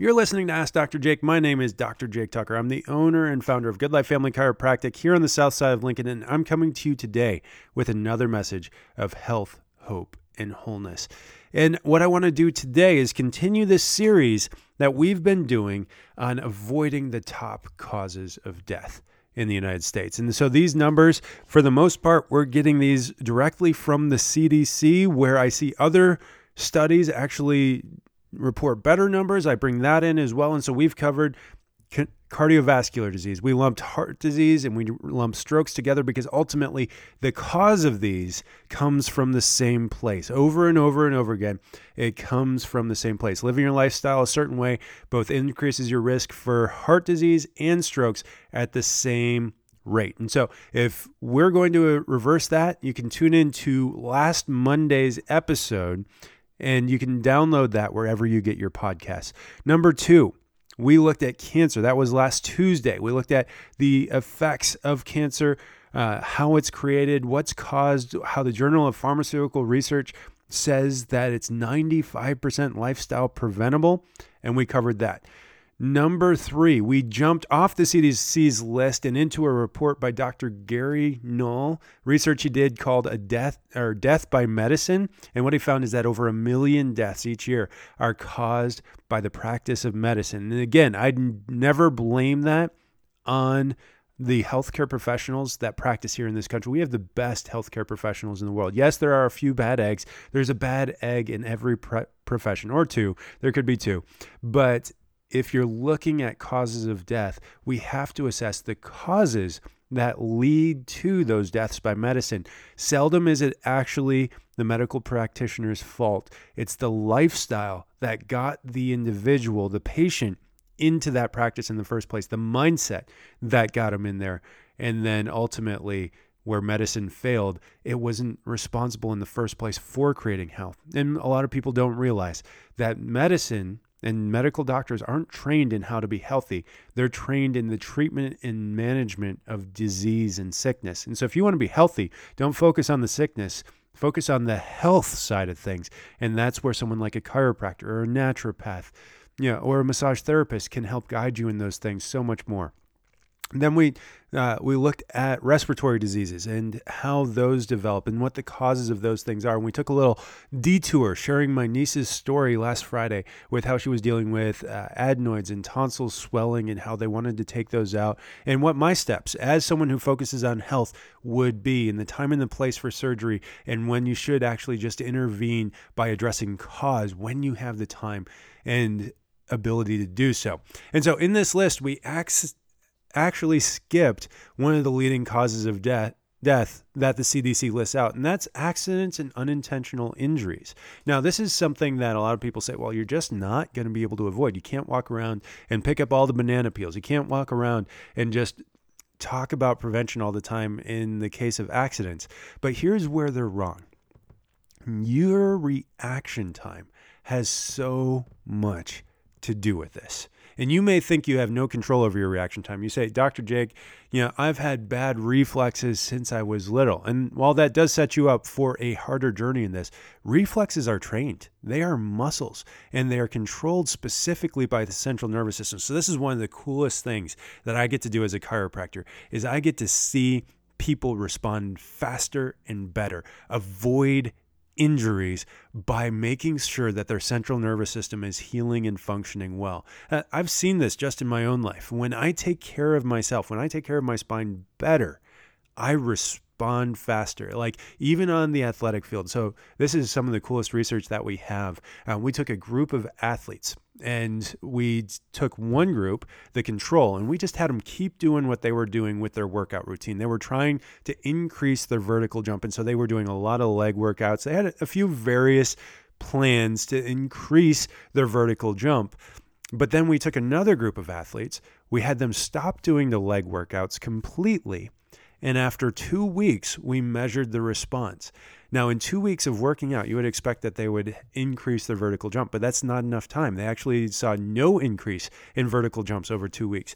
You're listening to Ask Dr. Jake. My name is Dr. Jake Tucker. I'm the owner and founder of Good Life Family Chiropractic here on the south side of Lincoln, and I'm coming to you today with another message of health, hope, and wholeness. And what I want to do today is continue this series that we've been doing on avoiding the top causes of death in the United States. And so these numbers, for the most part, we're getting these directly from the CDC, where I see other studies actually report better numbers. I bring that in as well. And so we've covered cardiovascular disease. We lumped heart disease and we lumped strokes together because ultimately the cause of these comes from the same place. Over and over and over again, it comes from the same place. Living your lifestyle a certain way both increases your risk for heart disease and strokes at the same rate. And so, if we're going to reverse that, you can tune in to last Monday's episode and you can download that wherever you get your podcasts. Number two, we looked at cancer. That was last Tuesday. We looked at the effects of cancer, uh, how it's created, what's caused, how the Journal of Pharmaceutical Research says that it's 95% lifestyle preventable, and we covered that. Number three, we jumped off the CDC's list and into a report by Dr. Gary Null, research he did called a death or death by medicine. And what he found is that over a million deaths each year are caused by the practice of medicine. And again, I'd never blame that on the healthcare professionals that practice here in this country. We have the best healthcare professionals in the world. Yes, there are a few bad eggs. There's a bad egg in every pre- profession, or two. There could be two. But if you're looking at causes of death, we have to assess the causes that lead to those deaths by medicine. Seldom is it actually the medical practitioner's fault. It's the lifestyle that got the individual, the patient, into that practice in the first place, the mindset that got them in there. And then ultimately, where medicine failed, it wasn't responsible in the first place for creating health. And a lot of people don't realize that medicine and medical doctors aren't trained in how to be healthy. They're trained in the treatment and management of disease and sickness. And so, if you want to be healthy, don't focus on the sickness, focus on the health side of things. And that's where someone like a chiropractor or a naturopath, you know, or a massage therapist can help guide you in those things so much more. Then we uh, we looked at respiratory diseases and how those develop and what the causes of those things are. And we took a little detour, sharing my niece's story last Friday with how she was dealing with uh, adenoids and tonsil swelling and how they wanted to take those out, and what my steps as someone who focuses on health would be, and the time and the place for surgery, and when you should actually just intervene by addressing cause when you have the time and ability to do so. And so in this list, we access actually skipped one of the leading causes of death death that the CDC lists out, and that's accidents and unintentional injuries. Now, this is something that a lot of people say, well, you're just not going to be able to avoid. You can't walk around and pick up all the banana peels. You can't walk around and just talk about prevention all the time in the case of accidents. But here's where they're wrong your reaction time has so much to do with this. And you may think you have no control over your reaction time. You say, Dr. Jake, you know, I've had bad reflexes since I was little. And while that does set you up for a harder journey in this, reflexes are trained. They are muscles and they are controlled specifically by the central nervous system. So this is one of the coolest things that I get to do as a chiropractor is I get to see people respond faster and better, avoid injuries by making sure that their central nervous system is healing and functioning well. Uh, I've seen this just in my own life. When I take care of myself, when I take care of my spine better, I respond respond faster, like even on the athletic field. So, this is some of the coolest research that we have. Uh, we took a group of athletes and we took one group, the control, and we just had them keep doing what they were doing with their workout routine. They were trying to increase their vertical jump. And so they were doing a lot of leg workouts. They had a few various plans to increase their vertical jump. But then we took another group of athletes, we had them stop doing the leg workouts completely and after two weeks, we measured the response. Now, in two weeks of working out, you would expect that they would increase their vertical jump, but that's not enough time. They actually saw no increase in vertical jumps over two weeks.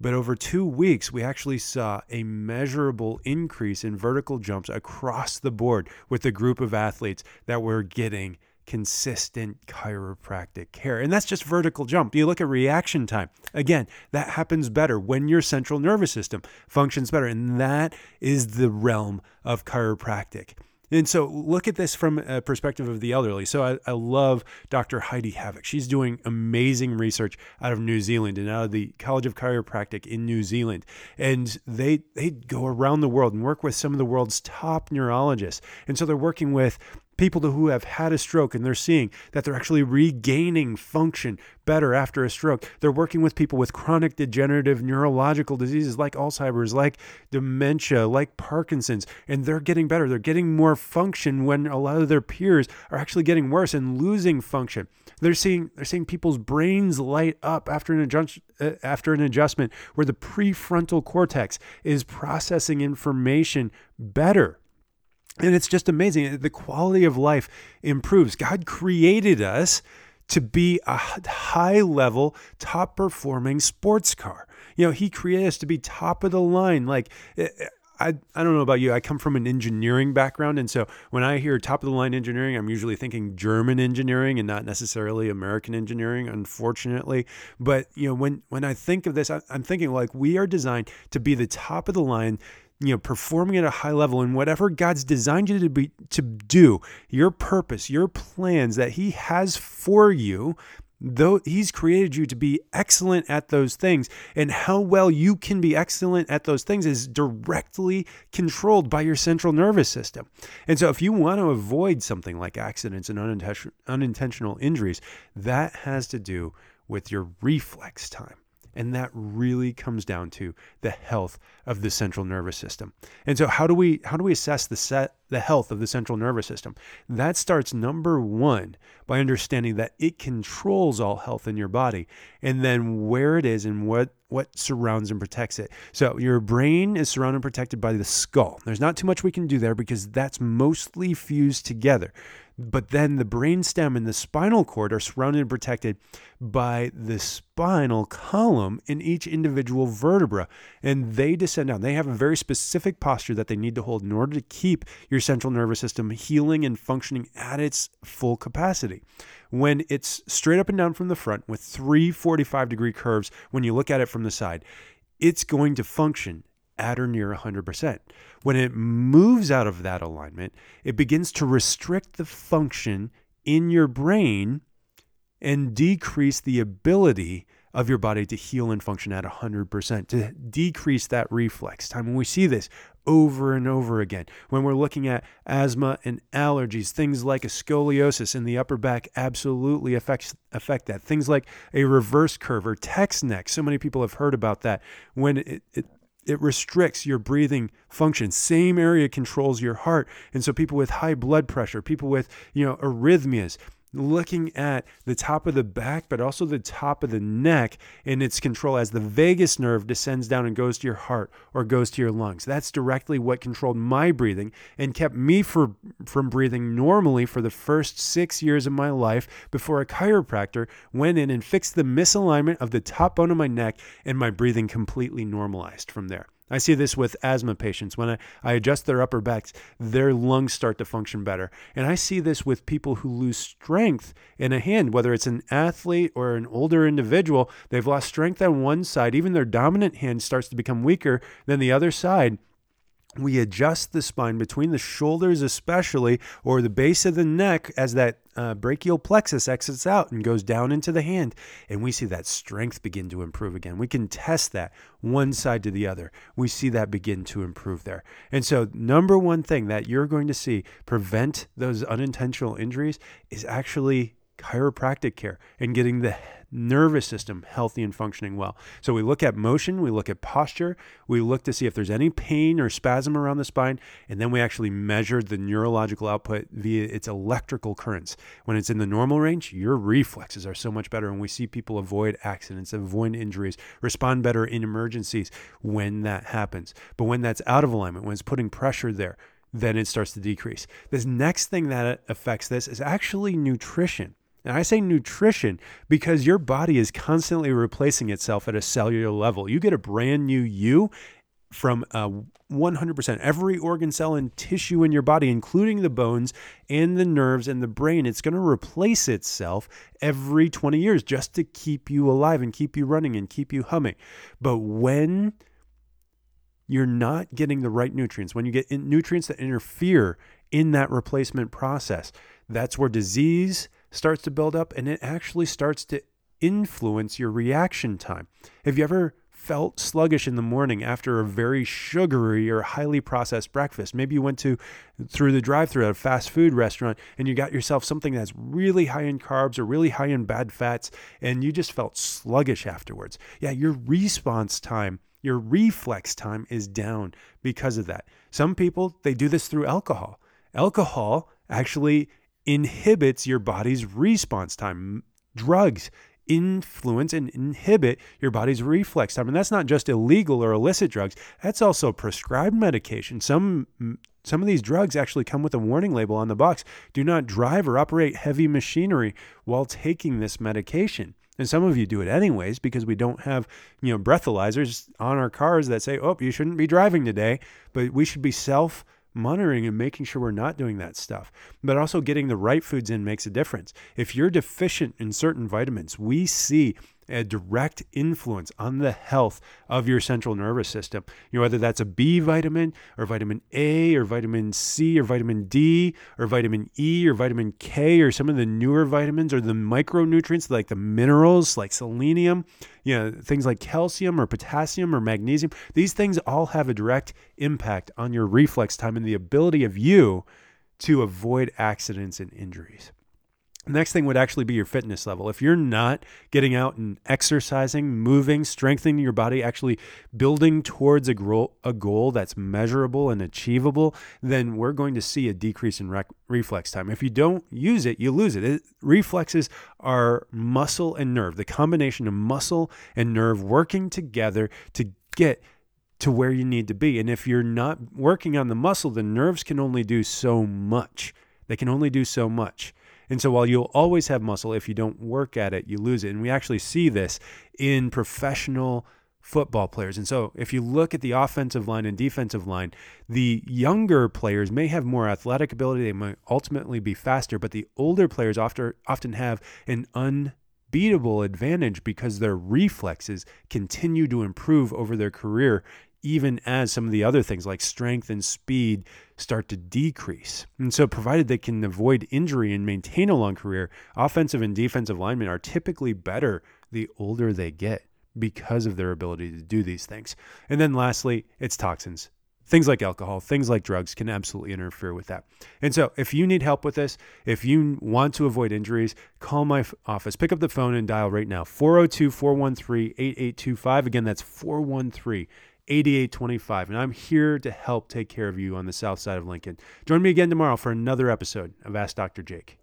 But over two weeks, we actually saw a measurable increase in vertical jumps across the board with the group of athletes that were getting consistent chiropractic care. And that's just vertical jump. You look at reaction time. Again, that happens better when your central nervous system functions better. And that is the realm of chiropractic. And so look at this from a perspective of the elderly. So I, I, love Dr. Heidi Haavik. She's doing amazing research out of New Zealand and out of the College of Chiropractic in New Zealand. And they they go around the world and work with some of the world's top neurologists. And so they're working with people who have had a stroke and they're seeing that they're actually regaining function better after a stroke. They're working with people with chronic degenerative neurological diseases like Alzheimer's, like dementia, like Parkinson's, and they're getting better. They're getting more function when a lot of their peers are actually getting worse and losing function. They're seeing they're seeing people's brains light up after an adjust, uh, after an adjustment where the prefrontal cortex is processing information better and it's just amazing. The quality of life improves. God created us to be a high level, top performing sports car. You know, He created us to be top of the line. Like, eh, eh, I, I don't know about you. I come from an engineering background. And so when I hear top of the line engineering, I'm usually thinking German engineering and not necessarily American engineering, unfortunately. But, you know, when, when I think of this, I, I'm thinking like we are designed to be the top of the line you know performing at a high level in whatever God's designed you to be to do your purpose your plans that he has for you though he's created you to be excellent at those things. And how well you can be excellent at those things is directly controlled by your central nervous system. And so if you want to avoid something like accidents and unintentional injuries that has to do with your reflex time and that really comes down to the health of the central nervous system. And so how do we how do we assess the set the health of the central nervous system? That starts number 1 by understanding that it controls all health in your body and then where it is and what what surrounds and protects it. So your brain is surrounded and protected by the skull. There's not too much we can do there because that's mostly fused together. But then the brainstem and the spinal cord are surrounded and protected by the spinal column in each individual vertebra. And they descend down. They have a very specific posture that they need to hold in order to keep your central nervous system healing and functioning at its full capacity. When it's straight up and down from the front with three 45 degree curves, when you look at it from the side, it's going to function at or near 100%. When it moves out of that alignment, it begins to restrict the function in your brain and decrease the ability of your body to heal and function at 100%, to decrease that reflex time. And we see this over and over again when we're looking at asthma and allergies, things like a scoliosis in the upper back absolutely affects affect that. Things like a reverse curve or text neck. So many people have heard about that when it, it it restricts your breathing function. Same area controls your heart. And so people with high blood pressure, people with, you know, arrhythmias, looking at the top of the back, but also the top of the neck in its control as the vagus nerve descends down and goes to your heart or goes to your lungs. That's directly what controlled my breathing and kept me for, from breathing normally for the first six years of my life before a chiropractor went in and fixed the misalignment of the top bone of my neck and my breathing completely normalized from there. I see this with asthma patients. When I, I adjust their upper backs, their lungs start to function better. And I see this with people who lose strength in a hand, whether it's an athlete or an older individual. They've lost strength on one side, even their dominant hand starts to become weaker than the other side we adjust the spine between the shoulders, especially, or the base of the neck as that uh, brachial plexus exits out and goes down into the hand. And we see that strength begin to improve again. We can test that one side to the other. We see that begin to improve there. And so, number one thing that you're going to see prevent those unintentional injuries is actually chiropractic care and getting the nervous system healthy and functioning well. So we look at motion, we look at posture, we look to see if there's any pain or spasm around the spine, and then we actually measure the neurological output via its electrical currents. When it's in the normal range, your reflexes are so much better, and we see people avoid accidents, avoid injuries, respond better in emergencies when that happens. But when that's out of alignment, when it's putting pressure there, then it starts to decrease. This next thing that affects this is actually nutrition. And I say nutrition because your body is constantly replacing itself at a cellular level. You get a brand new you from uh, 100% every organ cell and tissue in your body including the bones and the nerves and the brain it's going to replace itself every 20 years just to keep you alive and keep you running and keep you humming but when you're not getting the right nutrients when you get nutrients that interfere in that replacement process that's where disease starts to build up and it actually starts to influence your reaction time have you ever felt sluggish in the morning after a very sugary or highly processed breakfast. Maybe you went to through the drive-through at a fast food restaurant and you got yourself something that's really high in carbs or really high in bad fats and you just felt sluggish afterwards. Yeah, your response time, your reflex time is down because of that. Some people, they do this through alcohol. Alcohol actually inhibits your body's response time. Drugs influence and inhibit your body's reflex time. And that's not just illegal or illicit drugs, that's also prescribed medication. Some some of these drugs actually come with a warning label on the box. Do not drive or operate heavy machinery while taking this medication. And some of you do it anyways because we don't have, you know, breathalyzers on our cars that say, "Oh, you shouldn't be driving today." But we should be self monitoring and making sure we're not doing that stuff. But also getting the right foods in makes a difference. If you're deficient in certain vitamins, we see a direct influence on the health of your central nervous system. You know, whether that's a B vitamin or vitamin A or vitamin C or vitamin D or vitamin E or vitamin K or some of the newer vitamins or the micronutrients like the minerals like selenium, you know, things like calcium or potassium or magnesium. These things all have a direct impact on your reflex time and the ability of you to avoid accidents and injuries. Next thing would actually be your fitness level. If you're not getting out and exercising, moving, strengthening your body, actually building towards a goal, a goal that's measurable and achievable, then we're going to see a decrease in rec- reflex time. If you don't use it, you lose it. it. Reflexes are muscle and nerve, the combination of muscle and nerve working together to get to where you need to be. And if you're not working on the muscle, the nerves can only do so much. They can only do so much. And so while you'll always have muscle, if you don't work at it, you lose it. And we actually see this in professional football players. And so if you look at the offensive line and defensive line, the younger players may have more athletic ability, they might ultimately be faster, but the older players often often have an unbeatable advantage because their reflexes continue to improve over their career even as some of the other things like strength and speed start to decrease. And so, provided they can avoid injury and maintain a long career, offensive and defensive linemen are typically better the older they get because of their ability to do these things. And then, lastly, it's toxins. Things like alcohol, things like drugs can absolutely interfere with that. And so, if you need help with this, if you want to avoid injuries, call my office. Pick up the phone and dial right now 402 413 8825. Again, that's 413 8825. And I'm here to help take care of you on the south side of Lincoln. Join me again tomorrow for another episode of Ask Dr. Jake.